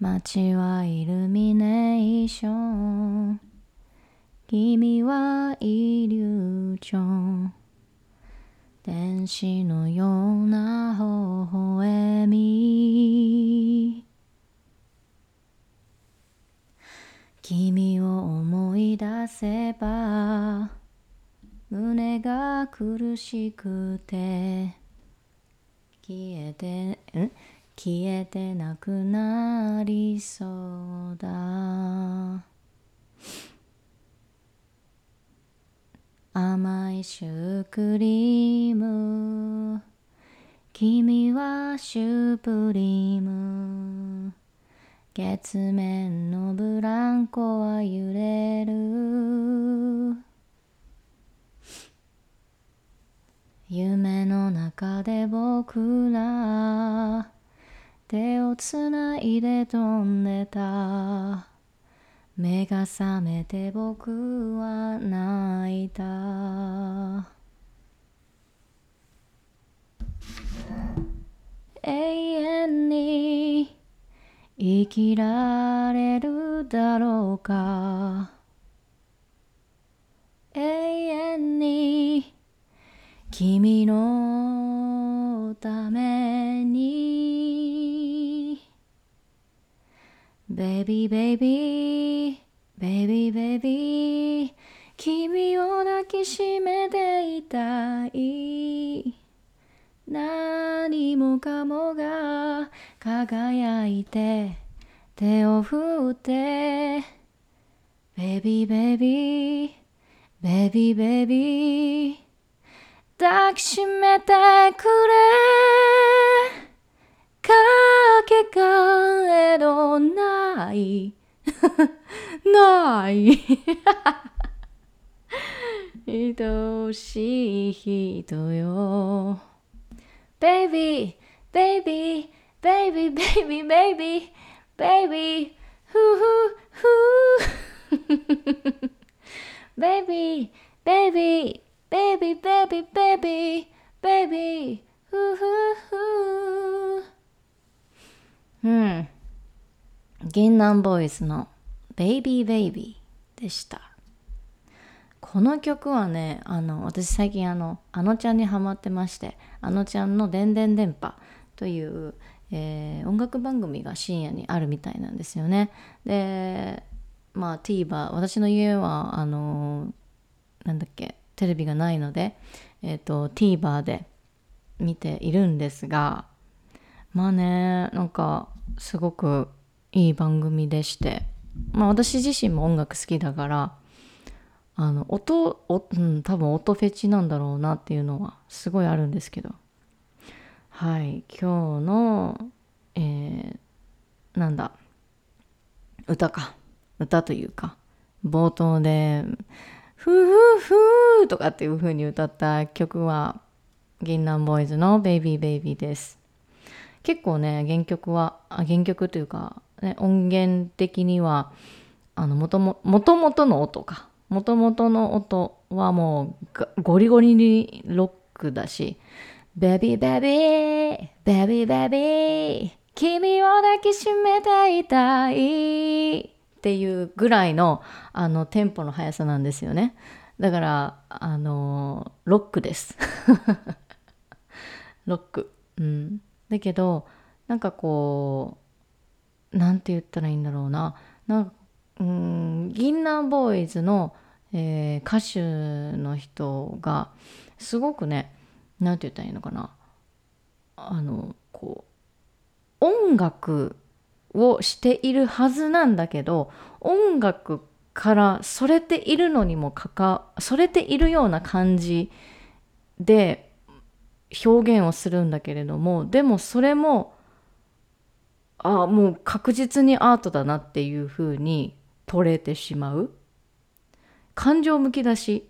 街はイルミネーション。君はイリュージョン。天使のような微笑み。君を思い出せば胸が苦しくて消えてん？消えてなくなりそうだ。甘いシュークリーム。君はシュープリーム。月面のブランコは揺れる。夢の中で僕ら手をつないで飛んでた。目が覚めて僕は泣いた。永遠に生きられるだろうか。永遠に君のために。ベイビーベイビー、ベイビーベビー、君を抱きしめていたい。何もかもが輝いて、手を振って。ベイビーベイビー、ベイビーベイビー、抱きしめてくれ。かけがえのないない愛しい人よ Baby, baby, baby, baby, baby, baby, ふふふ Baby, baby, baby, baby, baby, baby, ふふふうん。銀杏ボーイズの Baby Baby でした。この曲はね、あの、私最近あの、あのちゃんにハマってまして、あのちゃんのでんでん電波という、えー音楽番組が深夜にあるみたいなんですよね。で、まあ TVer、私の家は、あの、なんだっけ、テレビがないので、えっ、と、TVer で見ているんですが、まあね、なんか、すごくいい番組でして、まあ私自身も音楽好きだから、あの音お、うん、多分音フェチなんだろうなっていうのはすごいあるんですけど。はい。今日のえー、なんだ。歌か。歌というか冒頭で「ふーふーふー」とかっていう風に歌った曲は銀杏ボーイズの「ベイビーベイビー」です。結構ね原曲は原曲というか、ね、音源的にはあの元も元々の音か。元々の音はもうゴリゴリにロックだし「ベビーベビーベビーベビー君を抱きしめていたい」っていうぐらいのあのテンポの速さなんですよね。だからあのロックです。ロック。うん。だけどなんかこうなんて言ったらいいんだろうな。なんうん銀杏ボーイズの、えー歌手の人がすごくねなんて言ったらいいのかな。あのこう音楽をしているはずなんだけど音楽からそれているのにもかかそれているような感じで表現をするんだけれどもでもそれもあもう確実にアートだなっていうふうに取れてしまう。感情むき出し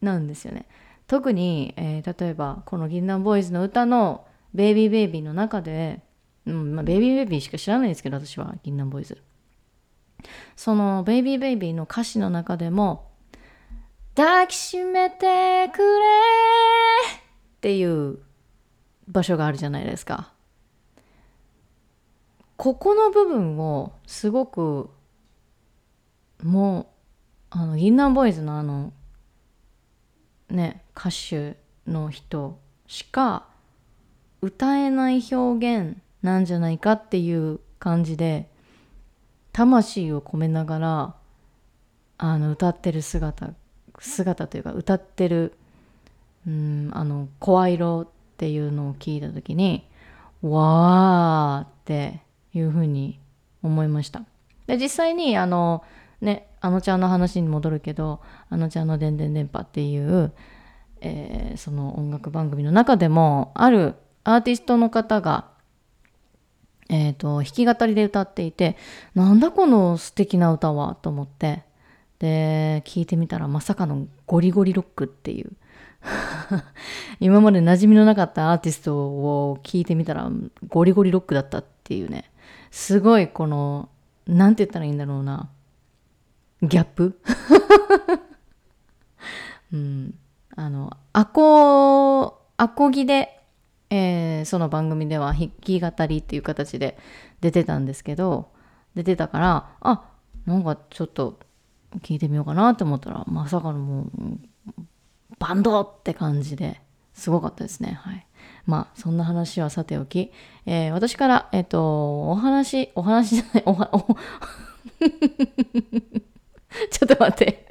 なんですよね。特に、えー例えばこの「銀杏ボーイズ」の歌の「ベイビーベイビー」の中で、うんまあ、ベイビーベイビーしか知らないんですけど私は銀杏ボーイズ。その「ベイビーベイビー」の歌詞の中でも「抱きしめてくれ」っていう場所があるじゃないですか。ここの部分をすごくもうあの銀杏ボーイズのあのね歌手の人しか歌えない表現なんじゃないかっていう感じで魂を込めながらあの歌ってる姿姿というか歌ってるうんあの声色っていうのを聞いた時にわーっていうふうに思いました。で実際にあのねあのちゃんの話に戻るけどあのちゃんの「でんでん電波」っていう、えー、その音楽番組の中でもあるアーティストの方がえーと、弾き語りで歌っていてなんだこの素敵な歌はと思ってで聞いてみたらまさかのゴリゴリロックっていう 今まで馴染みのなかったアーティストを聞いてみたらゴリゴリロックだったっていうね。すごいこのなんて言ったらいいんだろうな。ギャップ？うん。あのアコアコギで、えー、その番組では弾き語りっていう形で出てたんですけど出てたからあなんかちょっと聞いてみようかなと思ったらまさかのもうバンドって感じですごかったですね。はい。まあそんな話はさておき、えー、私からえっ、ー、とお話お話じゃないおはお ちょっと待って。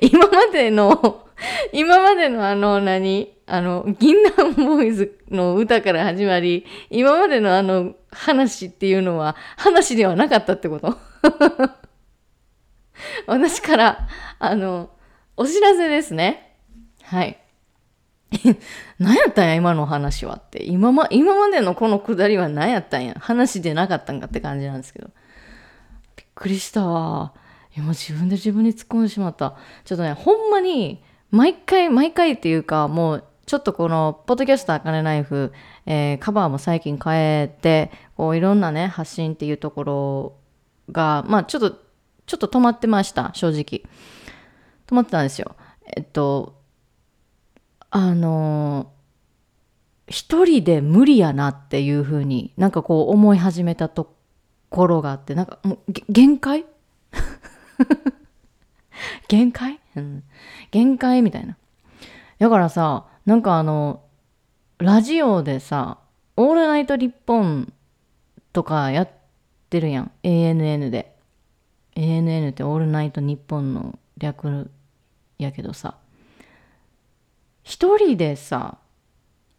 今までの今までのあの何？あの銀杏ボーイズの歌から始まり今までのあの話っていうのは話ではなかったってこと？私から、あの、お知らせですね。はい。何やったんや、今の話はって。今ま、今までのこのくだりは何やったんや。話でなかったんかって感じなんですけど。びっくりしたわ。今自分で自分に突っ込んでしまった。ちょっとね、ほんまに、毎回、毎回っていうか、もう、ちょっとこの、ポッドキャストあかねナイフ、えー、カバーも最近変えて、こう、いろんなね、発信っていうところが、まあ、ちょっとちょっと止まってました、正直。止まってたんですよ。えっと、あの、一人で無理やなっていうふうになんかこう思い始めたところがあって、なんかもう限界？限界、うん、限界みたいな。だからさ、なんかあの、ラジオでさ、オールナイトリッポンとかやってるやん。ANN で。ANN ってオールナイトニッポンの略やけどさ一人でさ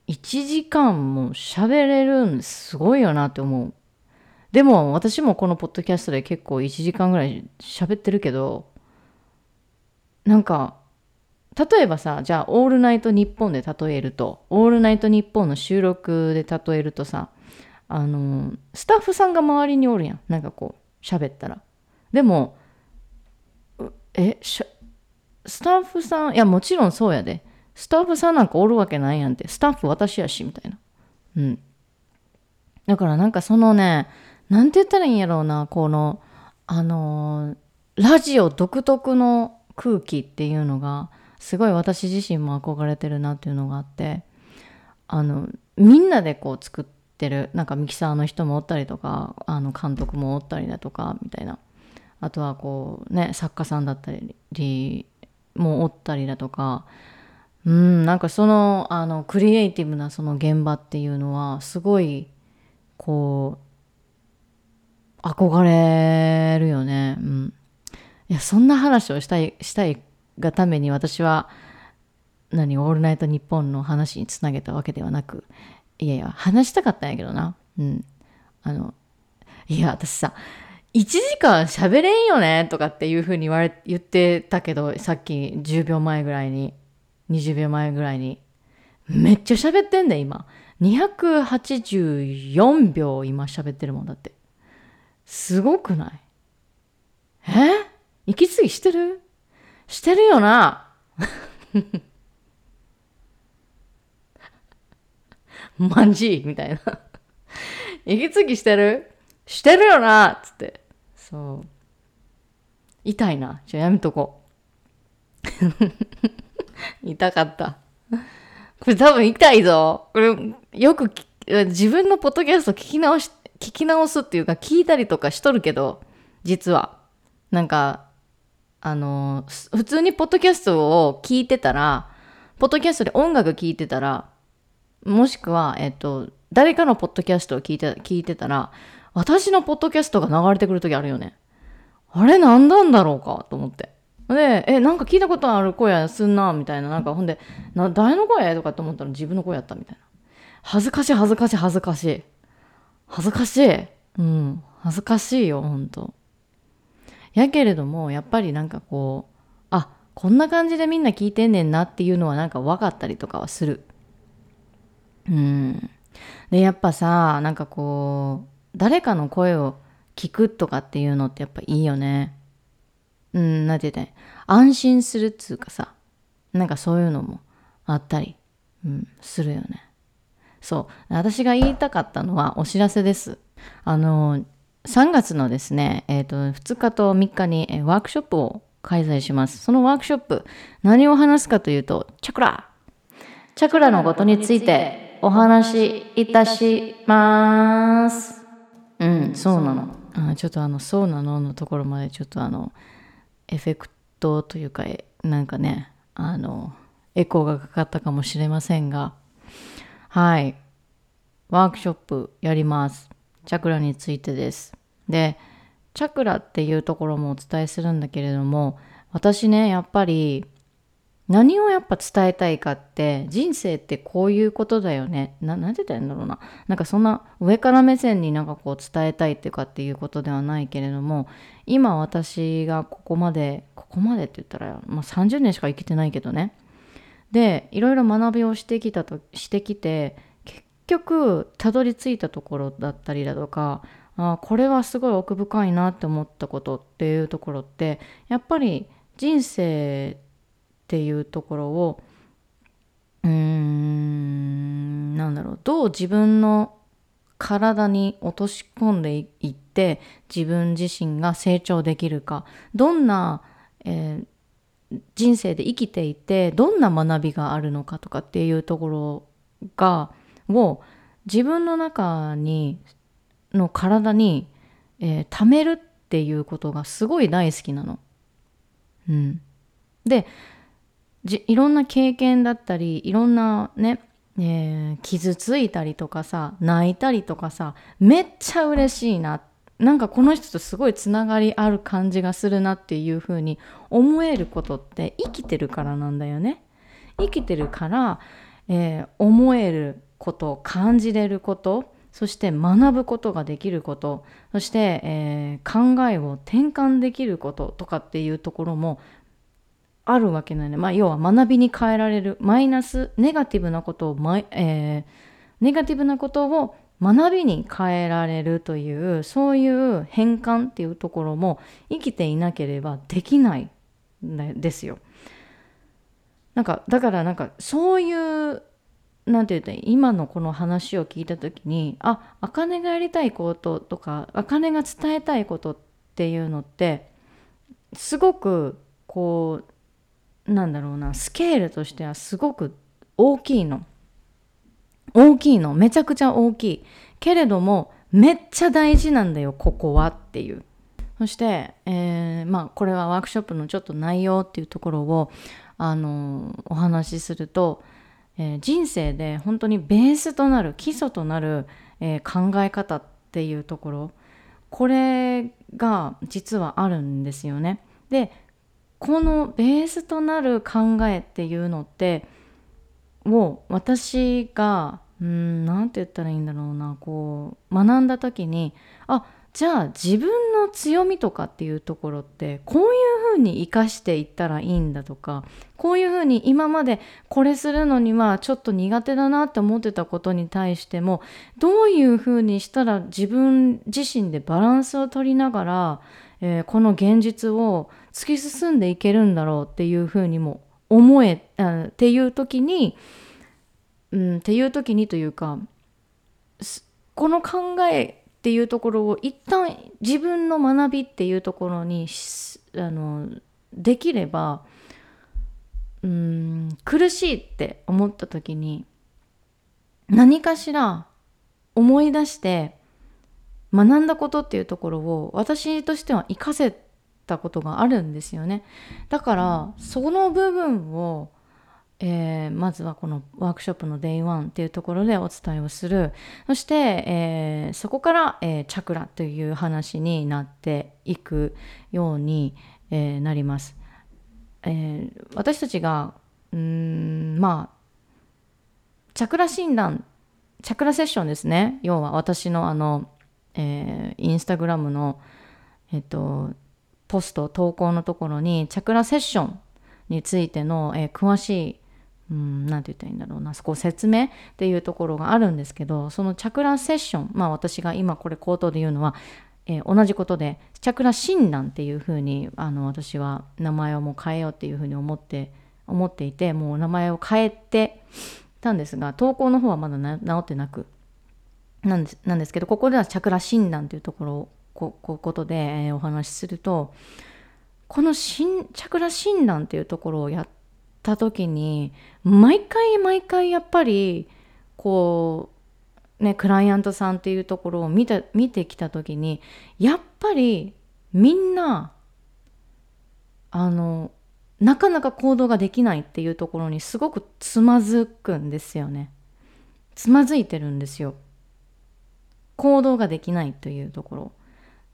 1時間も喋れるんすごいよなって思う。でも私もこのポッドキャストで結構1時間ぐらい喋ってるけどなんか例えばさじゃあ「オールナイトニッポン」で例えると「オールナイトニッポン」の収録で例えるとさあのスタッフさんが周りにおるやん。なんかこう喋ったら。でもえスタッフさんいやもちろんそうやで。スタッフさんなんかおるわけないやんって。スタッフ私やしみたいな。うん。だからなんかそのねなんて言ったらいいんやろうなこのあのラジオ独特の空気っていうのがすごい私自身も憧れてるなっていうのがあってあのみんなでこう作ってるなんかミキサーの人もおったりとかあの監督もおったりだとかみたいな。あとはこうね作家さんだったりもおったりだとかうんなんかそのあのクリエイティブなその現場っていうのはすごいこう憧れるよね。うん、いやそんな話をしたいしたいがために私は何オールナイトニッポンの話につなげたわけではなくいやいや話したかったんやけどな。うん。あのいや私さ1時間喋れんよねとかっていうふうに言われ言ってたけどさっき10秒前ぐらいに20秒前ぐらいに。めっちゃ喋ってんだ今。284秒今喋ってるもんだって。すごくない？え？息継ぎしてる？してるよな。マジ？みたいな。息継ぎしてる？してるよな。つって。そう。痛いな。じゃあやめとこ。う 痛かった。これ多分痛いぞ。これよく自分のポッドキャスト聞き直し聞き直すっていうか聞いたりとかしとるけど実は。なんかあの普通にポッドキャストを聞いてたらポッドキャストで音楽聞いてたらもしくはえっと誰かのポッドキャストを聞いて聞いてたら私のポッドキャストが流れてくる時あるよねあれ何なんだろうか？と思ってで、え、なんか聞いたことある声すんな、みたいな。なんかほんで、な誰の声？とかって思ったら自分の声やったみたいな。恥ずかしい、恥ずかしい、恥ずかしい。恥ずかしい。うん。恥ずかしいよ、ほんと。やけれども、やっぱりなんかこう、あ、こんな感じでみんな聞いてんねんなっていうのはなんか分かったりとかはする。うん。で、やっぱさ、なんかこう、誰かの声を聞くとかっていうのってやっぱいいよね。うん、なんて言った？安心するっつうかさ、なんかそういうのもあったり、うん、するよね。そう。私が言いたかったのはお知らせです。あの、3月のですね、えっ、ー、と、2日と3日に、えワークショップを開催します。そのワークショップ、何を話すかというと、チャクラチャクラのことについてお話しいたします。うん、そうなの。あちょっとあの、そうなののところまでちょっとあの、エフェクトというかなんかねあのエコーがかかったかもしれませんが。はい。ワークショップやります。チャクラについてです。でチャクラっていうところもお伝えするんだけれども私ねやっぱり何をやっぱ伝えたいかって人生ってこういうことだよね。ななんて言ったらいいんだろうな。なんかそんな上から目線になんかこう伝えたいっていうかっていうことではないけれども今私がここまでここまでって言ったら、まあ、30年しか生きてないけどね。でいろいろ学びをしてきたとしてきて結局たどり着いたところだったりだとかあこれはすごい奥深いなって思ったことっていうところってやっぱり人生っていうところをうーんなんだろう。どう自分の体に落とし込んでいって自分自身が成長できるか。どんな、えー、人生で生きていてどんな学びがあるのかとかっていうところがを自分の中にの体に、えー、貯めるっていうことがすごい大好きなの。うん、でじいろんな経験だったりいろんなね、えー、傷ついたりとかさ泣いたりとかさめっちゃ嬉しいななんかこの人とすごいつながりある感じがするなっていうふうに思えることって生きてるからなんだよね。生きてるから、えー、思えること感じれることそして学ぶことができることそして、えー、考えを転換できることとかっていうところもあるわけなんで、まあ、要は学びに変えられるマイナスネガティブなことを、えー、ネガティブなことを学びに変えられるというそういう変換っていうところも生きていなければできないんですよ。なんかだからなんかそういうなんて言うと今のこの話を聞いた時にあ茜がやりたいこととか茜が伝えたいことっていうのってすごくこうなんだろうなスケールとしてはすごく大きいの。大きいの。めちゃくちゃ大きい。けれどもめっちゃ大事なんだよここはっていう。そして、えー、まあこれはワークショップのちょっと内容っていうところをあのお話しすると、えー、人生で本当にベースとなる基礎となる、え、考え方っていうところ。これが実はあるんですよね。でこのベースとなる考えっていうのってを私がうん何て言ったらいいんだろうなこう学んだ時にあじゃあ自分の強みとかっていうところってこういうふうに生かしていったらいいんだとかこういうふうに今までこれするのにはちょっと苦手だなって思ってたことに対してもどういうふうにしたら自分自身でバランスを取りながら、えー、この現実を突き進んでいけるんだろうっていうふうにも思えあっていう時に、うん、っていう時にというかこの考えっていうところを一旦自分の学びっていうところにあのできればうん苦しいって思った時に何かしら思い出して学んだことっていうところを私としては活かせたことがあるんですよね。だからその部分をえー、まずはこのワークショップの Day1 っていうところでお伝えをする。そして、えー、そこから、えー、チャクラという話になっていくように、えなります、え私たちがうんまあチャクラ診断チャクラセッションですね。要は私のあの、えインスタグラムのえっとポスト投稿のところにチャクラセッションについての、え詳しいうん、て言ったらいいんだろうな、そこ説明っていうところがあるんですけど、そのチャクラセッション、まあ私が今これ口頭で言うのは、えー、同じことで、チャクラ診断っていうふうに、あの、私は名前をもう変えようっていうふうに思って、思っていて、もう名前を変えてたんですが、投稿の方はまだ治ってなく、なんですなんですけど、ここではチャクラ診断というところを、ここことで、え、お話しすると、この新チャクラ診断っていうところをやった時に毎回毎回やっぱりこうねクライアントさんっていうところを見て見てきた時にやっぱりみんなあのなかなか行動ができないっていうところにすごくつまずくんですよね。つまずいてるんですよ。行動ができないというところ。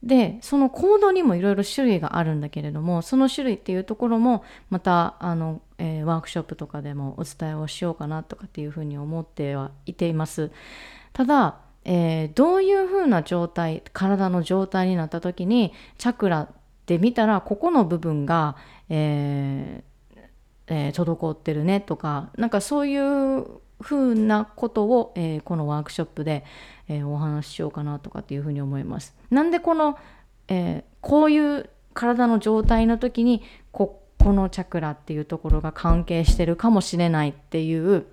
でそのコードにもいろいろ種類があるんだけれどもその種類っていうところもまたあの、えー、ワークショップとかでもお伝えをしようかなとかっていうふうに思ってはいています。ただ、えー、どういうふうな状態体の状態になった時にチャクラで見たらここの部分が、えーえー、滞ってるねとかなんかそういうふうなことを、えー、このワークショップで、えー、お話ししようかなとかっていうふうに思います。なんでこの、えー、こういう体の状態の時にここのチャクラっていうところが関係してるかもしれないっていう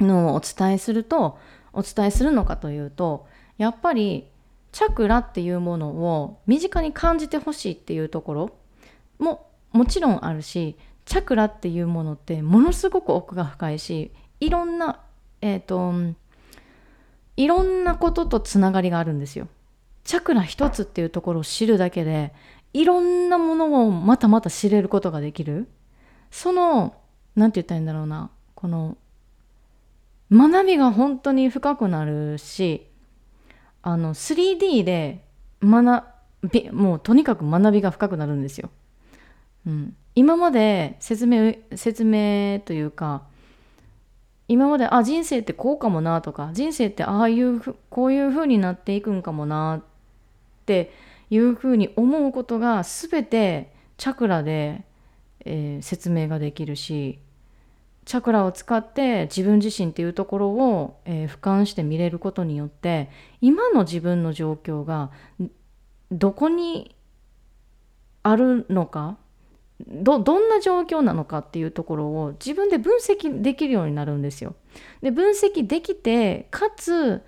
のをお伝えするとお伝えするのかというとやっぱりチャクラっていうものを身近に感じてほしいっていうところももちろんあるしチャクラっていうものってものすごく奥が深いしいろんな、えっ、ー、と、いろんなこととつながりがあるんですよ。チャクラ一つっていうところを知るだけで、いろんなものをまたまた知れることができる。その、なんて言ったらいいんだろうな、この、学びが本当に深くなるし、あの、3D で学び、もうとにかく学びが深くなるんですよ。うん。今まで説明、説明というか、今まであ人生ってこうかもなとか人生ってああいうこういう風になっていくんかもなっていう風に思うことが全てチャクラで、えー、説明ができるしチャクラを使って自分自身っていうところを、えー、俯瞰して見れることによって今の自分の状況がどこにあるのかどどんな状況なのかっていうところを自分で分析できるようになるんですよ。で分析できてかつ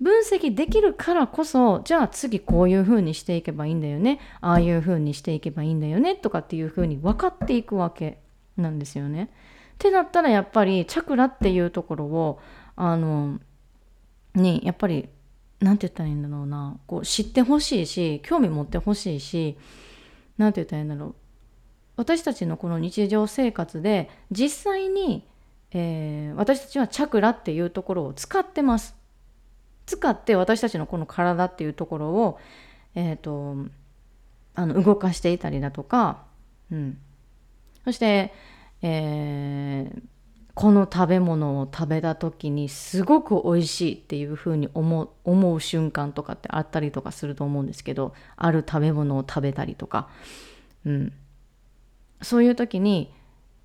分析できるからこそじゃあ次こういうふうにしていけばいいんだよねああいうふうにしていけばいいんだよねとかっていうふうに分かっていくわけなんですよね。ってなったらやっぱりチャクラっていうところをあのにやっぱり何て言ったらいいんだろうなこう知ってほしいし興味持ってほしいし何て言ったらいいんだろう私たちのこの日常生活で実際に、えー、私たちはチャクラっていうところを使ってます。使って私たちのこの体っていうところを、えーと、あの動かしていたりだとか、うん、そして、えー、この食べ物を食べた時にすごく美味しいっていうふうに思う思う瞬間とかってあったりとかすると思うんですけどある食べ物を食べたりとか、うん、そういう時に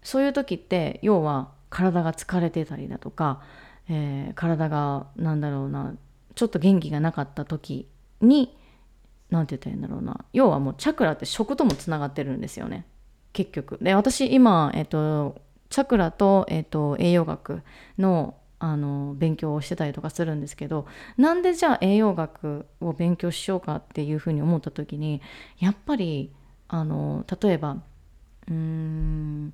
そういう時って要は体が疲れてたりだとか、えー、体がなんだろうなちょっと元気がなかった時に何て言ったらいいんだろうな要はもうチャクラって食ともつながってるんですよね結局。で私今、えっ、とチャクラと,、えーと、栄養学のあの勉強をしてたりとかするんですけどなんでじゃあ栄養学を勉強しようかっていうふうに思った時にやっぱりあの例えば完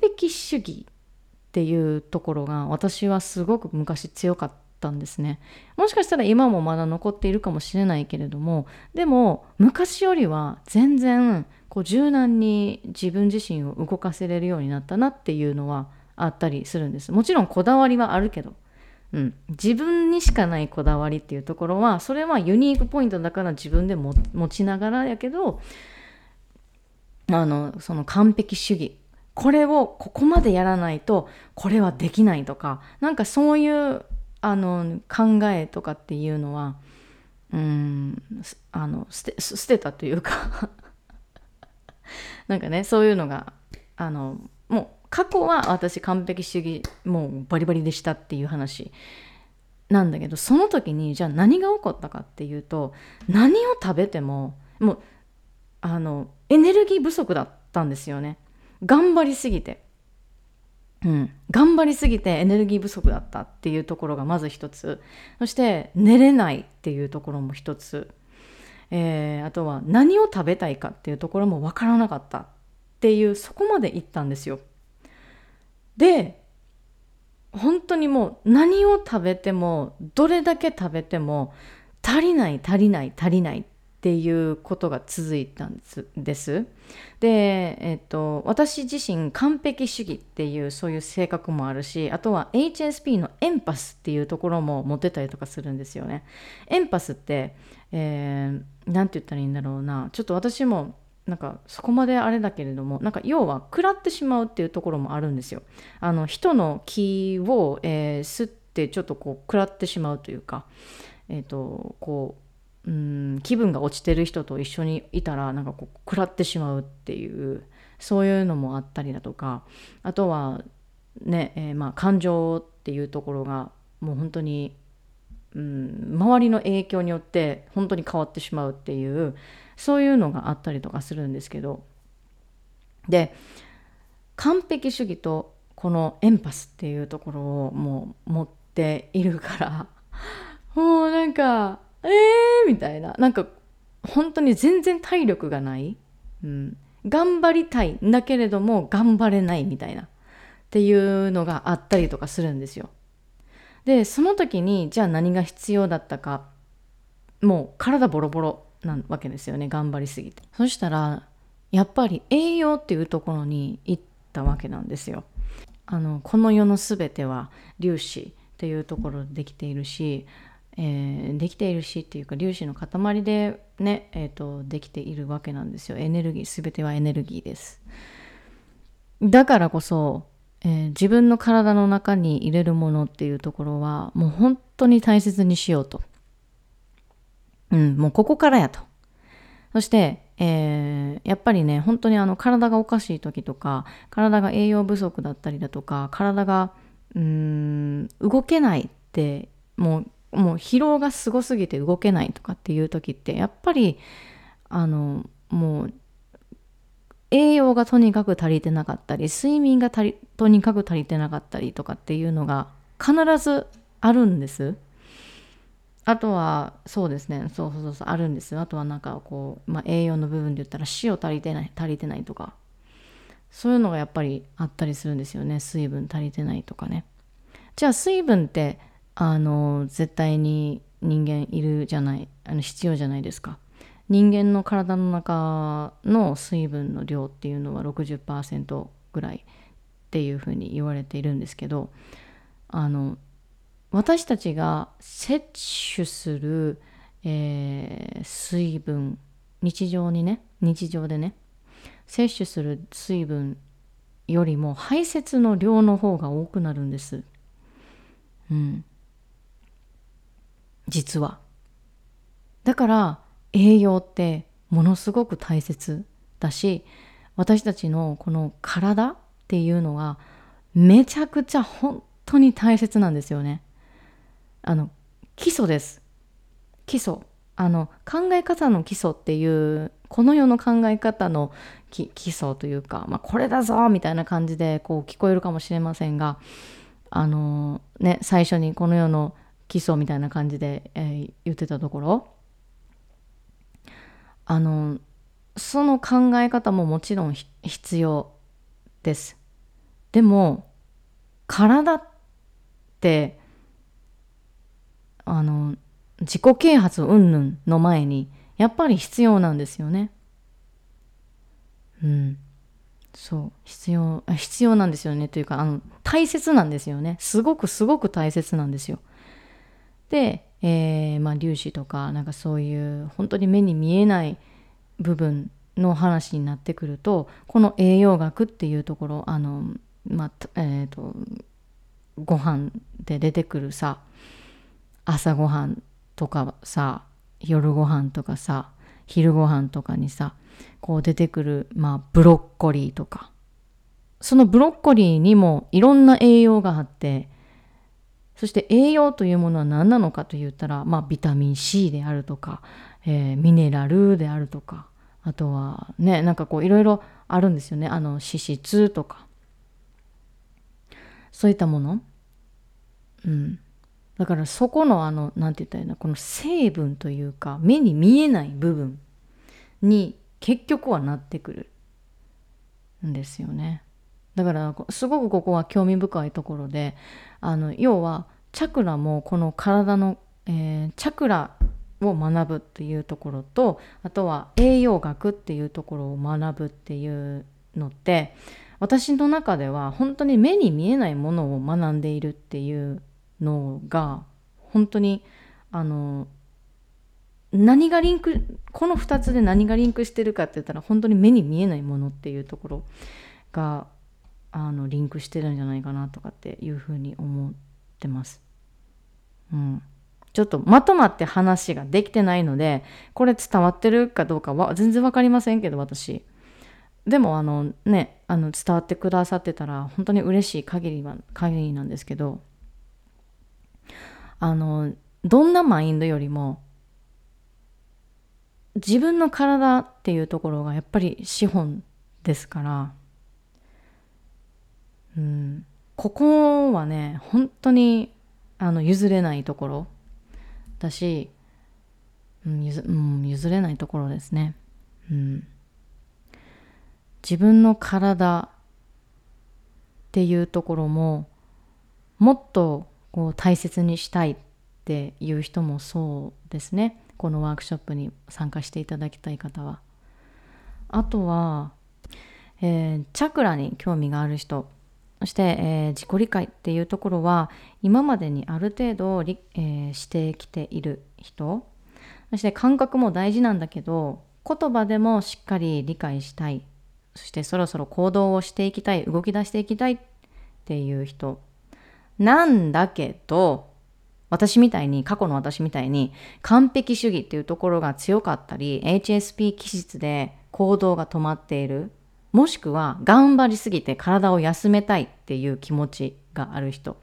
璧主義っていうところが私はすごく昔強かっったんですね。もしかしたら今もまだ残っているかもしれないけれどもでも昔よりは全然こう柔軟に自分自身を動かせれるようになったなっていうのはあったりするんです。もちろんこだわりはあるけど、うん、自分にしかないこだわりっていうところはそれはユニークポイントだから自分で持ちながらやけどあのその完璧主義。これをここまでやらないとこれはできないとか。なんかそういうあの考えとかっていうのはうんあの捨て捨てたというか。なんかねそういうのがあのもう過去は私完璧主義もうバリバリでしたっていう話。なんだけどその時にじゃあ何が起こったかっていうと何を食べてももうあのエネルギー不足だったんですよね。頑張りすぎて。うん、頑張りすぎてエネルギー不足だったっていうところがまず一つそして寝れないっていうところも一つ、えー、あとは何を食べたいかっていうところも分からなかったっていうそこまでいったんですよで本当にもう何を食べてもどれだけ食べても足りない足りない足りないっていうことが続いたんです。で、えっと、私自身完璧主義っていうそういう性格もあるしあとは HSP のエンパスっていうところも持ってたりとかするんですよね。エンパスって、えー、て言ったらいいんだろうなちょっと私もなんかそこまであれだけれどもなんか要は食らってしまうっていうところもあるんですよ。あの人の気を、えー、吸ってちょっとこう食らってしまうというか、えーとこううん気分が落ちてる人と一緒にいたらなんかこう食らってしまうっていうそういうのもあったりだとかあとはね、えー、まあ感情っていうところがもう本当に、うん、周りの影響によって本当に変わってしまうっていうそういうのがあったりとかするんですけどで完璧主義とこのエンパスっていうところをもう持っているから もうなんかえーみたいな。なんか本当に全然体力がない、うん、頑張りたい。んだけれども頑張れないみたいな。っていうのがあったりとかするんですよ。でその時にじゃあ何が必要だったか。もう体ボロボロなわけですよね。頑張りすぎて。そしたらやっぱり栄養っていうところに行ったわけなんですよ。あのこの世の全ては粒子っていうところでできているしえー、できているしっていうか粒子の塊でね、えーと、できているわけなんですよ。エネルギー全てはエネルギーです。だからこそ、えー、自分の体の中に入れるものっていうところはもう本当に大切にしようと。うんもうここからやと。そして、えー、やっぱりね本当にあの体がおかしい時とか体が栄養不足だったりだとか体がうん動けないってもうもう疲労がすごすぎて動けないとかっていう時ってやっぱりあのもう栄養がとにかく足りてなかったり睡眠がとにかく足りてなかったりとかっていうのが必ずあるんです。あとはそうですね。そうそうそうあるんです。あとはなんかこう、まあ、栄養の部分で言ったら塩足りてない足りてないとか。そういうのがやっぱりあったりするんですよね。水分足りてないとかね。じゃあ水分ってあの絶対に人間いるじゃないあの必要じゃないですか人間の体の中の水分の量っていうのは60%ぐらいっていうふうに言われているんですけどあの私たちが摂取する、えー、水分日常にね日常でね摂取する水分よりも排泄の量の方が多くなるんです。うん、実は。だから栄養ってものすごく大切だし私たちのこの体っていうのはめちゃくちゃ本当に大切なんですよね。あの基礎です。基礎。あの考え方の基礎っていうこの世の考え方の基礎というか、まあ、これだぞみたいな感じでこう聞こえるかもしれませんがあのね最初にこの世の基礎みたいな感じで、えー、言ってたところあのその考え方ももちろん必要ですでも体ってあの自己啓発云々の前にやっぱり必要なんですよね。うん。そう必要必要なんですよねというかあの大切なんですよねすごくすごく大切なんですよ。で、えー、まあ粒子とかなんかそういう本当に目に見えない部分の話になってくるとこの栄養学っていうところあのまあえ、ー、とご飯で出てくるさ朝ごはんとかさ夜ご飯とかさ昼ご飯とかにさこう出てくる、まあ、ブロッコリーとか。そのブロッコリーにもいろんな栄養があってそして栄養というものは何なのかと言ったら、まあ、ビタミン C であるとか、えー、ミネラルであるとかあとはねなんかこういろいろあるんですよね。あの脂質とか。そういったもの。うん。だからそこのあの何て言ったらいいの？この成分というか目に見えない部分に結局はなってくるんですよね。だからすごくここは興味深いところであの要はチャクラもこの体の、えー、チャクラを学ぶっていうところとあとは栄養学っていうところを学ぶっていうのって私の中では本当に目に見えないものを学んでいるっていうのが本当にあの何がリンクこの2つで何がリンクしてるかって言ったら本当に目に見えないものっていうところがあのリンクしてるんじゃないかなとかっていうふうに思ってます。うん、ちょっとまとまって話ができてないのでこれ伝わってるかどうかは全然分かりませんけど私。でもあのねあの伝わってくださってたら本当に嬉しい限りは限りなんですけどあのどんなマインドよりも自分の体っていうところがやっぱり資本ですから、ここはね本当にあの譲れないところだし、うん譲うん、譲れないところですね。うん、自分の体っていうところももっとこう大切にしたいっていう人もそうですね。このワークショップに参加していただきたい方はあとは、えー、チャクラに興味がある人そして、えー、自己理解っていうところは今までにある程度、えー、してきている人。そして感覚も大事なんだけど言葉でもしっかり理解したい。そしてそろそろ行動をしていきたい。動き出していきたいっていう人。なんだけど私みたいに、過去の私みたいに、完璧主義っていうところが強かったり、HSP 気質で行動が止まっている、もしくは頑張りすぎて体を休めたいっていう気持ちがある人。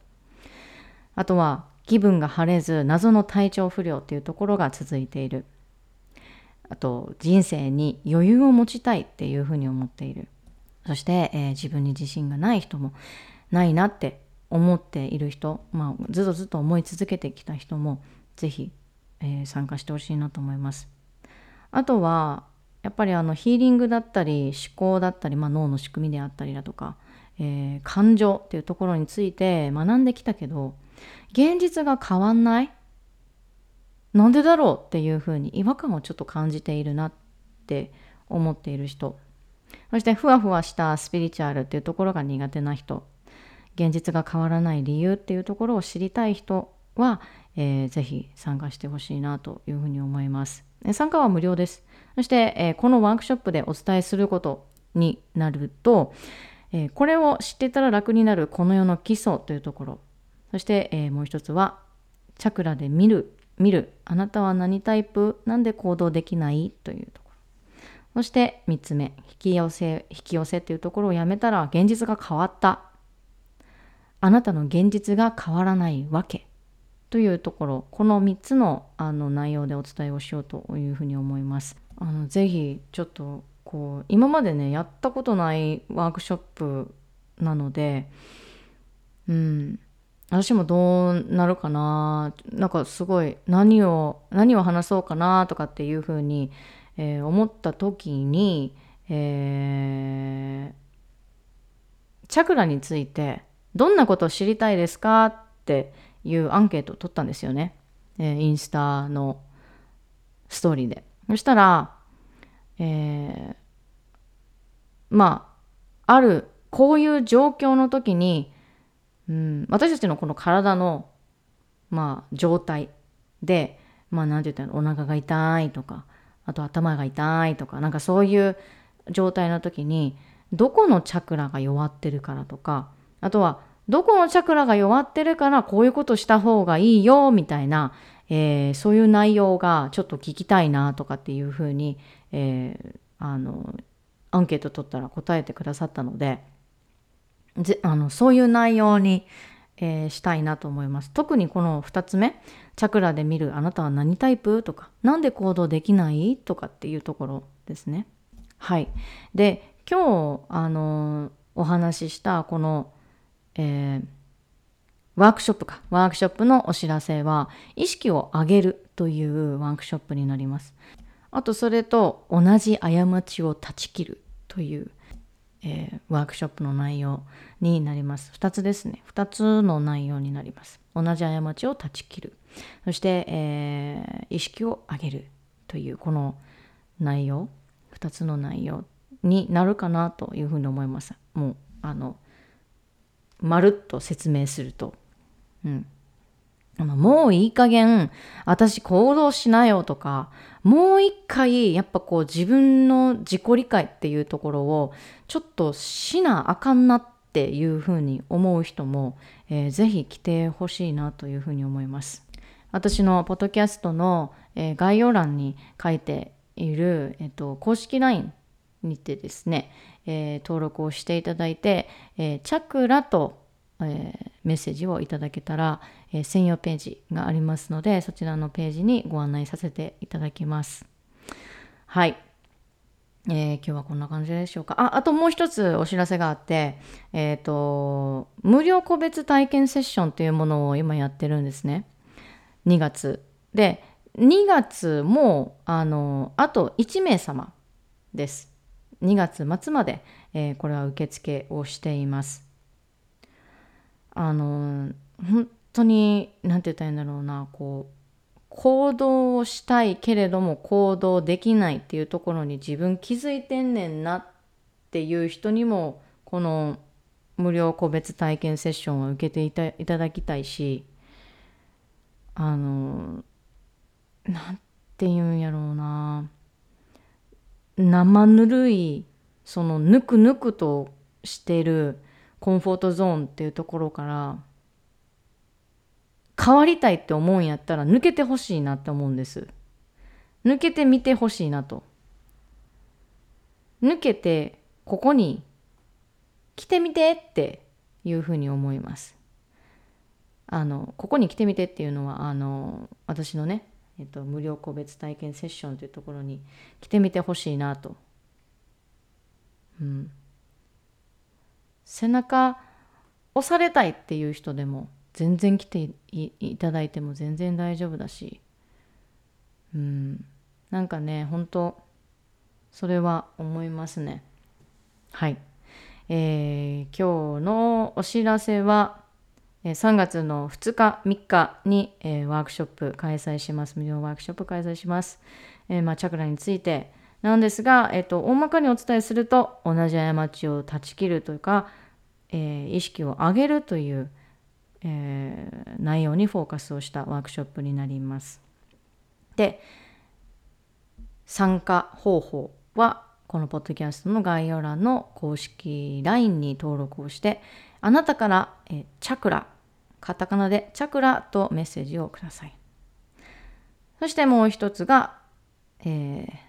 あとは、気分が晴れず、謎の体調不良っていうところが続いている。あと、人生に余裕を持ちたいっていうふうに思っている。そして、えー、自分に自信がない人もないなって思っている人、まあ、ずっとずっと思い続けてきた人も是非、えー、参加してほしいなと思います。あとはやっぱりあのヒーリングだったり思考だったり、まあ、脳の仕組みであったりだとか、えー、感情っていうところについて学んできたけど現実が変わんない？なんでだろうっていうふうに違和感をちょっと感じているなって思っている人そしてふわふわしたスピリチュアルっていうところが苦手な人現実が変わらない理由っていうところを知りたい人は、えー、ぜひ参加してほしいなというふうに思います。参加は無料です。そして、えー、このワークショップでお伝えすることになると、えー、これを知ってたら楽になるこの世の基礎というところ。そして、えー、もう一つは、チャクラで見る、見る。あなたは何タイプ？なんで行動できない？というところ。そして3つ目、引き寄せ、引き寄せっていうところをやめたら現実が変わった。あなたの現実が変わらないわけというところこの3つのあの内容でお伝えをしようというふうに思います。あのぜひちょっとこう今までねやったことないワークショップなのでうん私もどうなるかななんかすごい何を何を話そうかなとかっていうふうに、えー、思った時に、えー、チャクラについてどんなことを知りたいですかっていうアンケートを取ったんですよね。えー、インスタのストーリーで。そしたら、えー、まあ、ある、こういう状況の時に、うん、私たちのこの体の、まあ、状態で、まあ、なんて言ったら、お腹が痛いとか、あと頭が痛いとか、なんかそういう状態の時に、どこのチャクラが弱ってるからとか、あとは、どこのチャクラが弱ってるからこういうことした方がいいよみたいな、えー、そういう内容がちょっと聞きたいなとかっていうふうに、えー、あのアンケート取ったら答えてくださったのでぜあのそういう内容に、えー、したいなと思います。特にこの2つ目チャクラで見るあなたは何タイプとか何で行動できないとかっていうところですね。はい。で今日あのお話ししたこの、えー、ワークショップかワークショップのお知らせは意識を上げるというワークショップになります。あとそれと同じ過ちを断ち切るという、えー、ワークショップの内容になります。2つですね。2つの内容になります。同じ過ちを断ち切る。そして、えー、意識を上げるというこの内容、2つの内容になるかなというふうに思います。もう、あの、まるっと説明すると。うん。もういい加減、私行動しなよとか、もう一回、やっぱこう自分の自己理解っていうところを、ちょっとしなあかんなっていうふうに思う人も、えー、ぜひ来てほしいなというふうに思います。私のポッドキャストの、えー、概要欄に書いている、えっと、公式 LINE にてですね、えー、登録をしていただいて、えー、チャクラとえー、メッセージをいただけたら、えー、専用ページがありますのでそちらのページにご案内させていただきます。はい、えー、今日はこんな感じでしょうか。ああともう一つお知らせがあってえっ、と無料個別体験セッションというものを今やってるんですね。2月。で2月もあのあと1名様です。2月末まで、えこれは受付をしています。あの本当に何て言ったらいいんだろうなこう行動をしたいけれども行動できないっていうところに自分気づいてんねんなっていう人にもこの無料個別体験セッションを受けていたいただきたいしあのなんて言うんやろうな。生ぬるいそのぬくぬくとしてるコンフォートゾーンっていうところから変わりたいって思うんやったら抜けてほしいなって思うんです。抜けてみてほしいなと。抜けてここに来てみてっていうふうに思います。あのここに来てみてっていうのはあの私のね、えっと、無料個別体験セッションというところに来てみてほしいなと。うん。背中押されたいっていう人でも全然来ていただいても全然大丈夫だし。うん。なんかね本当それは思いますね。はい。えー、今日のお知らせは3月の2日3日に、えー、ワークショップ開催します。無料ワークショップ開催します、えー、まあ、チャクラについてなんですが、えっと、大まかにお伝えすると、同じ過ちを断ち切るというか、えー、意識を上げるという、えー、内容にフォーカスをしたワークショップになります。で、参加方法は、このポッドキャストの概要欄の公式 LINE に登録をして、あなたから、えチャクラ、カタカナでチャクラとメッセージをください。そしてもう一つが、えー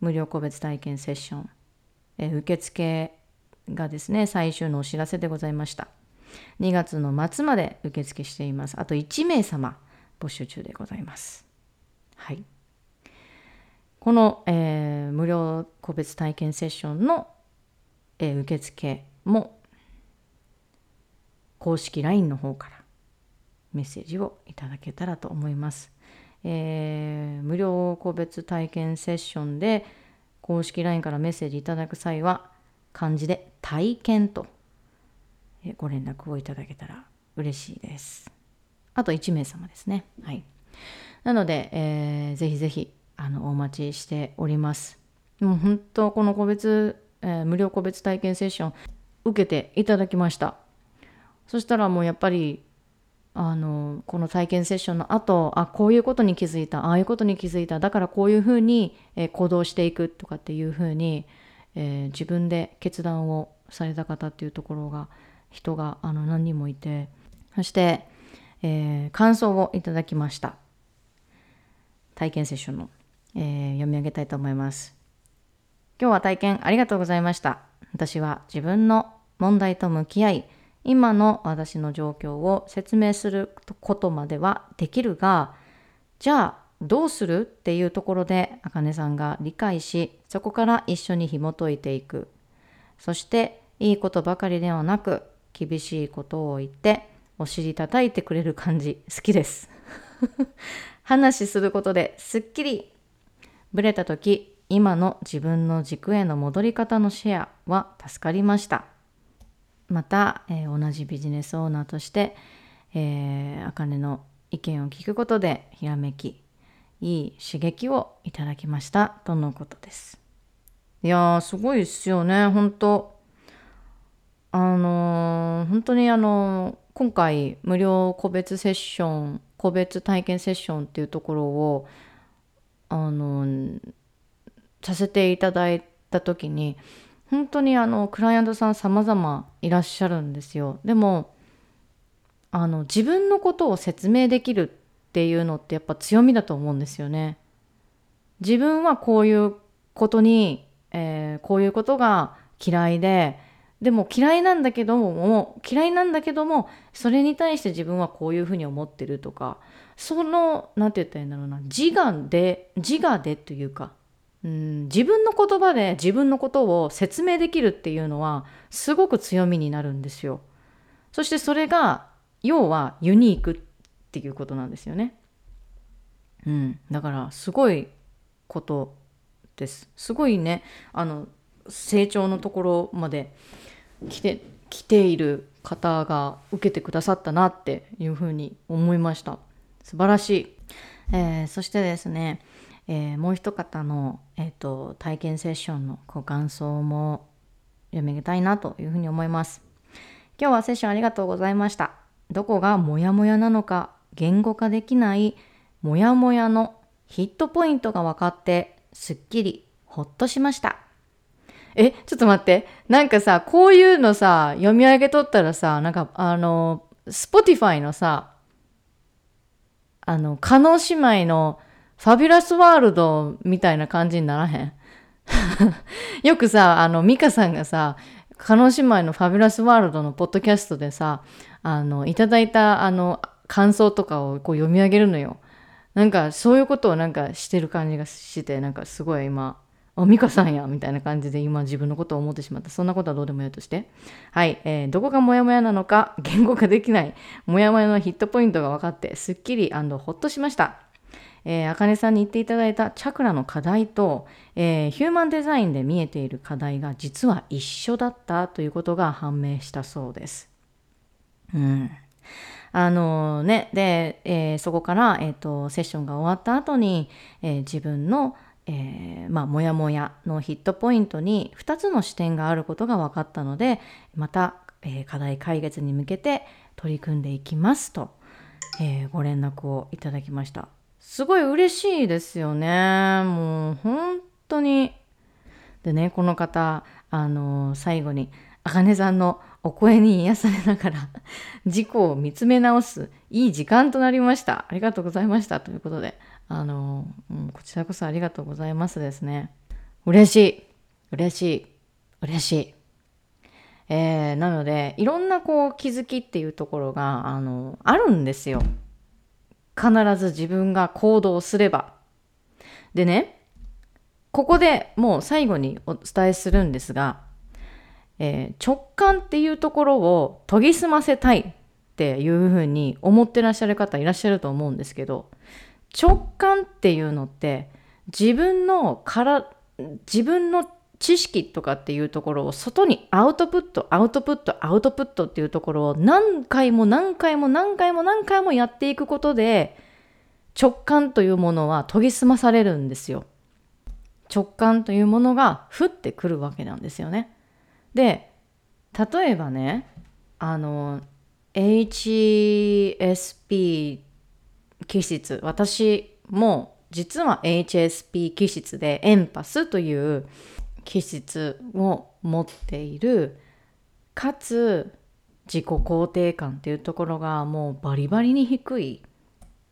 無料個別体験セッション、えー、受付がですね、最終のお知らせでございました。2月の末まで受付しています。あと1名様募集中でございます。はい。この、えー、無料個別体験セッションの、えー、受付も公式 LINE の方からメッセージをいただけたらと思います。えー、無料個別体験セッションで公式 LINE からメッセージいただく際は漢字で体験とご連絡をいただけたら嬉しいです。あと1名様ですね。はい。なので、えー、ぜひぜひあのお待ちしておりますもう本当この個別、えー、無料個別体験セッション受けていただきましたそしたらもうやっぱりあのこの体験セッションの後あこういうことに気づいたああいうことに気づいただからこういうふうに、え、行動していくとかっていうふうに、えー、自分で決断をされた方っていうところが人があの何人もいてそして、えー、感想をいただきました。体験セッションの、えー、読み上げたいと思います。今日は体験ありがとうございました。私は自分の問題と向き合い今の私の状況を説明することまではできるがじゃあどうするっていうところであかねさんが理解しそこから一緒に紐解いていく。そしていいことばかりではなく厳しいことを言ってお尻叩いてくれる感じ。好きです。話することですっきり。ブレた時今の自分の軸への戻り方のシェアは助かりました。また、えー、同じビジネスオーナーとして、えー、あかねの意見を聞くことでひらめきいい刺激をいただきましたとのことです。いやーすごいですよね。本当。あのー、本当にあのー、今回無料個別セッション個別体験セッションっていうところをあのー、させていただいた時に本当にあのクライアントさん様々いらっしゃるんですよ。でもあの自分のことを説明できるっていうのってやっぱ強みだと思うんですよね。自分はこういうことに、えー、こういうことが嫌いででも嫌いなんだけども嫌いなんだけどもそれに対して自分はこういうふうに思ってるとかその何て言ったらいいんだろうな自我で自我でというかうん自分の言葉で自分のことを説明できるっていうのはすごく強みになるんですよ。そしてそれが要はユニークっていうことなんですよね。うん、だからすごいことです。すごいねあの成長のところまで来て来ている方が受けてくださったなっていうふうに思いました。素晴らしい。えー、そしてですねえー、もう一方の、えーと、体験セッションのご感想も読み上げたいなというふうに思います。今日はセッションありがとうございました。どこがモヤモヤなのか言語化できないモヤモヤのヒットポイントが分かってすっきりほっとしました。え、ちょっと待って。なんかさ、こういうのさ、読み上げとったらさ、なんかあの、Spotify のさ、あの、加納姉妹のファビュラスワールドみたいな感じにならへん？よくさ、あの、ミカさんがさ、カノ姉妹のファビュラスワールドのポッドキャストでさ、あの、いただいた、あの、感想とかをこう読み上げるのよ。なんか、そういうことをなんかしてる感じがして、なんかすごい今、あ、ミカさんや、みたいな感じで今自分のことを思ってしまった。そんなことはどうでもよいとして。はい、えー、どこがモヤモヤなのか言語化できない、モヤモヤのヒットポイントが分かって、すっきりほっとしました。えー、あかねさんに言っていただいたチャクラの課題と、えー、ヒューマンデザインで見えている課題が実は一緒だったということが判明したそうです。うん。あのね、で、えー、そこから、えーと、セッションが終わった後に、え、自分の、えー、まあ、もやもやのヒットポイントに2つの視点があることが分かったので、また、え課題解決に向けて取り組んでいきますと、えご連絡をいただきました。すごい嬉しいですよね。もう本当に。でね、この方、あの、最後に、あかねさんのお声に癒されながら、自己を見つめ直す、いい時間となりました。ありがとうございました。ということで、あの、うん、こちらこそありがとうございますですね。嬉しい。嬉しい。嬉しい。えー、なので、いろんなこう気づきっていうところが、あの、あるんですよ。必ず自分が行動すれば。でね、ここでもう最後にお伝えするんですが、えー、直感っていうところを研ぎ澄ませたいっていうふうに思ってらっしゃる方いらっしゃると思うんですけど、直感っていうのって自分のから自分の知識とかっていうところを外にアウトプット、アウトプット、アウトプットっていうところを何回も何回も何回も何回もやっていくことで直感というものは研ぎ澄まされるんですよ。直感というものが降ってくるわけなんですよね。で例えばねあの HSP 気質私も実は HSP 気質でエンパスという気質を持っているかつ自己肯定感っていうところがもうバリバリに低い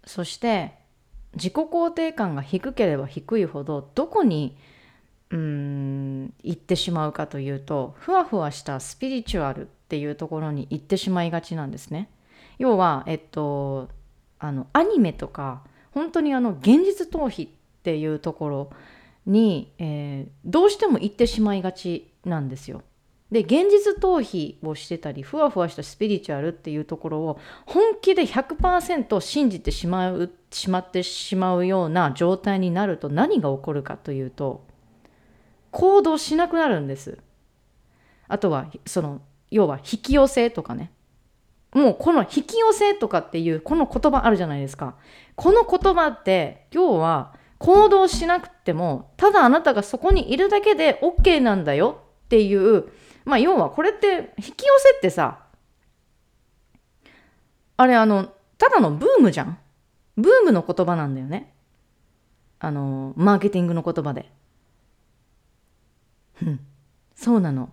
そして自己肯定感が低ければ低いほどどこにうん行ってしまうかというとふわふわしたスピリチュアルっていうところに行ってしまいがちなんですね。要はえっとあのアニメとか本当にあの現実逃避っていうところに、えー、どうしても行ってしまいがちなんですよ。で現実逃避をしてたりふわふわしたスピリチュアルっていうところを本気で100%信じてしまうしまってしまうような状態になると何が起こるかというと行動しなくなるんです。あとはその要は引き寄せとかねもうこの引き寄せとかっていうこの言葉あるじゃないですか。この言葉って要は行動しなくてもただあなたがそこにいるだけで OK なんだよっていうまあ要はこれって引き寄せってさあれあのただのブームじゃん。ブームの言葉なんだよね。あのマーケティングの言葉で。うん。そうなの。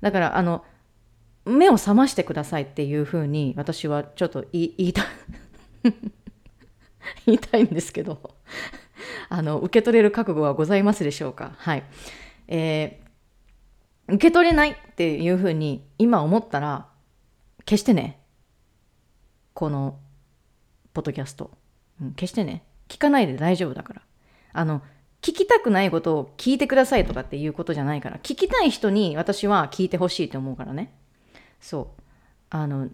だからあの目を覚ましてくださいっていうふうに私はちょっと言いたい。言いたいんですけど。あの受け取れる覚悟はございますでしょうか？はい。えー、受け取れないっていうふうに今思ったら消してね。このポッドキャスト、うん、消してね。聞かないで大丈夫だから。あの聞きたくないことを聞いてくださいとかっていうことじゃないから聞きたい人に私は聞いてほしいと思うからね。そう。あの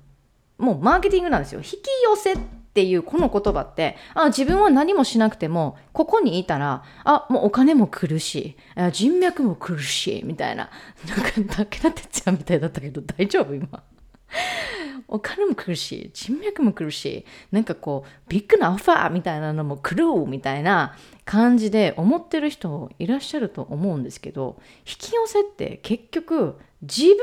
もうマーケティングなんですよ。引き寄せっていうこの言葉ってあ自分は何もしなくてもここにいたらあもうお金も来るし人脈も来るしみたいな。なんか武田鉄矢みたいだったけど大丈夫今。お金も来るし人脈も来るしなんかこうビッグなオファーみたいなのも来るみたいな感じで思ってる人いらっしゃると思うんですけど引き寄せって結局自分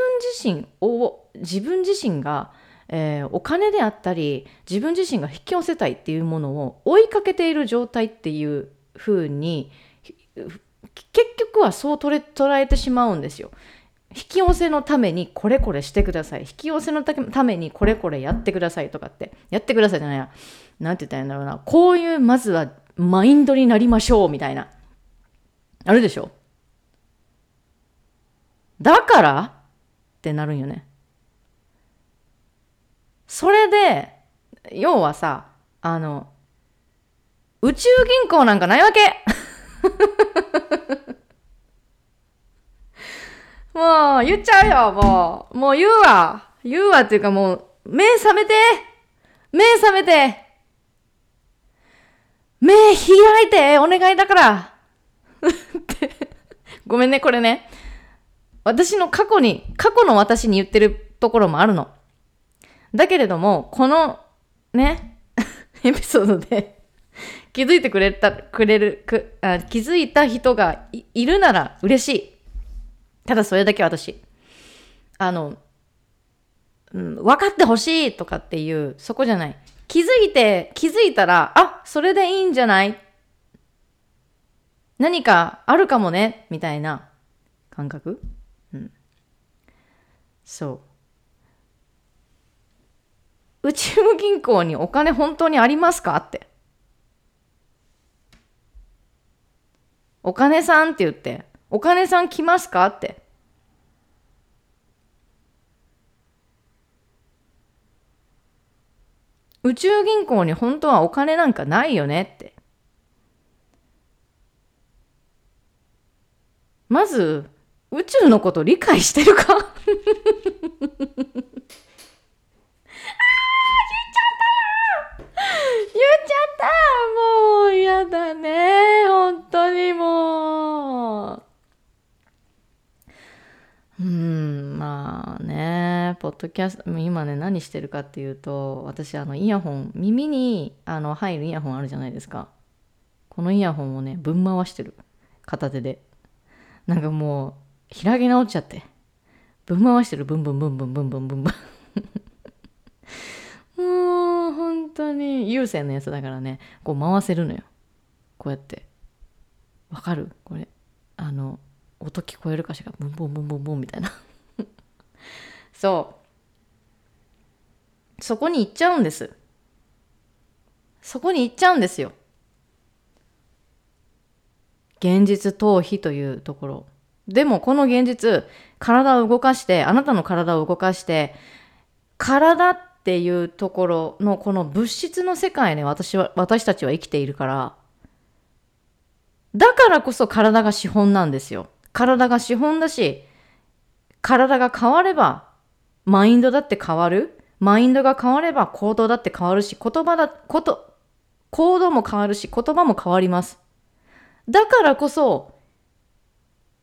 自身を自分自身が、えー、お金であったり自分自身が引き寄せたいっていうものを追いかけている状態っていうふうに結局はそう捉えてしまうんですよ。引き寄せのためにこれこれしてください。引き寄せのためにこれこれやってくださいとかって。やってくださいじゃないや。なんて言ったらいいんだろうな。こういうまずはマインドになりましょうみたいな。あるでしょ？だからってなるんよね。それで、要はさ、あの、宇宙銀行なんかないわけ もう、言っちゃうよ、もう。もう言うわ。言うわっていうかもう、目覚めて目覚めて目開いてお願いだからごめんね、これね。私の過去に、過去の私に言ってるところもあるの。だけれども、このね、エピソードで 気づいてくれた、くれる、くあ気づいた人がいるなら嬉しい。ただそれだけ私、あの、うん、分かってほしいとかっていう、そこじゃない。気づいて、気づいたら、あ、それでいいんじゃない？何かあるかもね？みたいな感覚？うん。そう。宇宙銀行にお金本当にありますか？って。お金さんって言って、お金さん来ますか？って。宇宙銀行に本当はお金なんかないよねって。まず、宇宙のこと理解してるか？もう嫌だね。本当にもう。うん、まあね、ポッドキャスト今ね何してるかっていうと私あのイヤホン耳にあの入るイヤホンあるじゃないですか。このイヤホンをねぶん回してる片手で。なんかもう開き直っちゃって。ぶん回してる。ブンブンブンブンブンブンブンブン。もう本当に有線のやつだからねこう回せるのよ。こうやって。わかる？これ。あの音聞こえるかしら？ブンブンブンブンブンみたいな。そう。そこに行っちゃうんです。そこに行っちゃうんですよ。現実逃避というところ。でもこの現実体を動かしてあなたの体を動かして体っていうところのこの物質の世界に私は私たちは生きているから。だからこそ体が資本なんですよ。体が資本だし体が変わればマインドだって変わる。マインドが変われば行動だって変わるし言葉だこと行動も変わるし言葉も変わります。だからこそ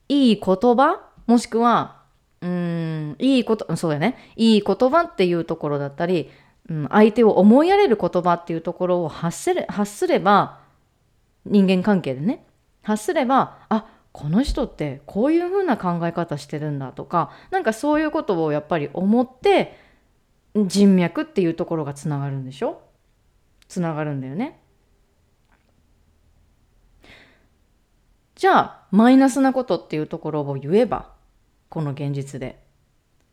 いい言葉もしくはうん、いいこと、そうだね。いい言葉っていうところだったり、うん、相手を思いやれる言葉っていうところを発せれ発すれば、人間関係でね、発すれば、あ、この人ってこういうふうな考え方してるんだとか、なんかそういうことをやっぱり思って、人脈っていうところがつながるんでしょ？つながるんだよね。じゃあ、マイナスなことっていうところを言えば、この現実で。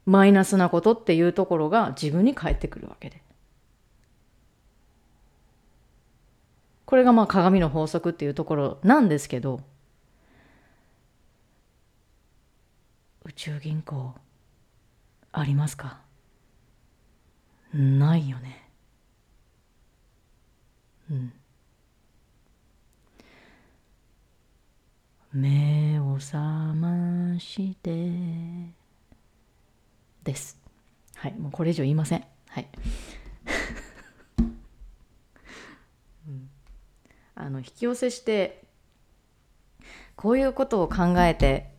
マイナスなことっていうところが自分に返ってくるわけで。これがまあ鏡の法則っていうところなんですけど、宇宙銀行ありますか？ないよね。うん。目を覚まして。です。はいもうこれ以上言いません。はい、あの引き寄せしてこういうことを考えて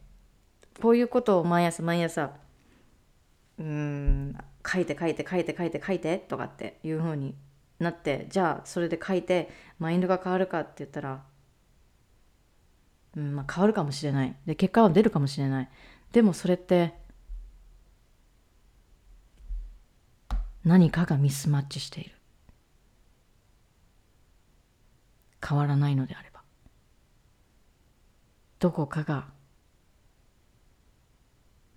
こういうことを毎朝毎朝うん書いて書いて書いて書いて書いてとかっていうふうになってじゃあそれで書いてマインドが変わるかって言ったらうんまあ、変わるかもしれない。で結果は出るかもしれない。でもそれって何かがミスマッチしている。変わらないのであれば。どこかが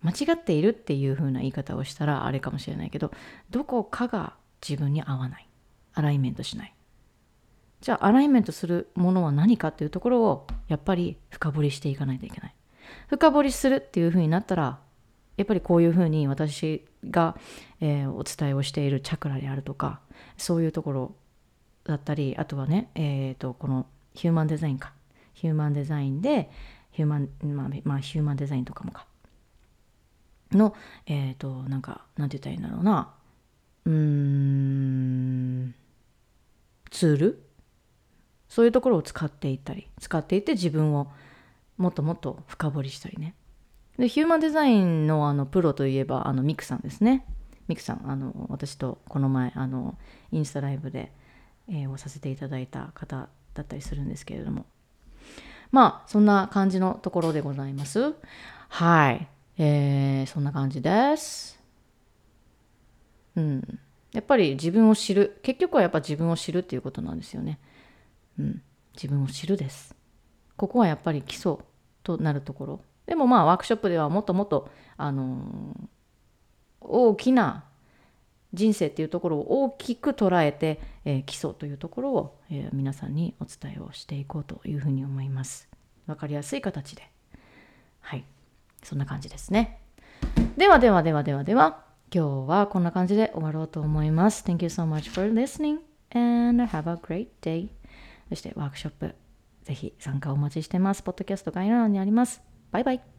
間違っているっていうふうな言い方をしたらあれかもしれないけどどこかが自分に合わない。アライメントしない。じゃあアライメントするものは何かっていうところをやっぱり深掘りしていかないといけない。深掘りするっていうふうになったらやっぱりこういうふうに私が、えー、お伝えをしているチャクラであるとかそういうところだったりあとはね、えーと、このヒューマンデザインか。ヒューマンデザインでヒューマン、まあ、まあ、ヒューマンデザインとかもか。のえっ、ー、となんかなんて言ったらいいんだろうな。うーんツール？そういうところを使っていったり使っていって自分をもっともっと深掘りしたりね。でヒューマンデザインのあのプロといえばあのミクさんですね。ミクさんあの私とこの前あのインスタライブで、えー、をさせていただいた方だったりするんですけれども。まあそんな感じのところでございます。はい。えー、そんな感じです。うん。やっぱり自分を知る。結局はやっぱ自分を知るっていうことなんですよね。うん、自分を知るです。ここはやっぱり基礎となるところ。でもまあワークショップではもっともっと、あのー、大きな人生っていうところを大きく捉えて、えー、基礎というところを、えー、皆さんにお伝えをしていこうというふうに思います。わかりやすい形で。はい。そんな感じですね。ではではではではでは、今日はこんな感じで終わろうと思います。Thank you so much for listening and have a great day. そしてワークショップ、ぜひ参加お待ちしてます。ポッドキャスト概要欄にあります。バイバイ。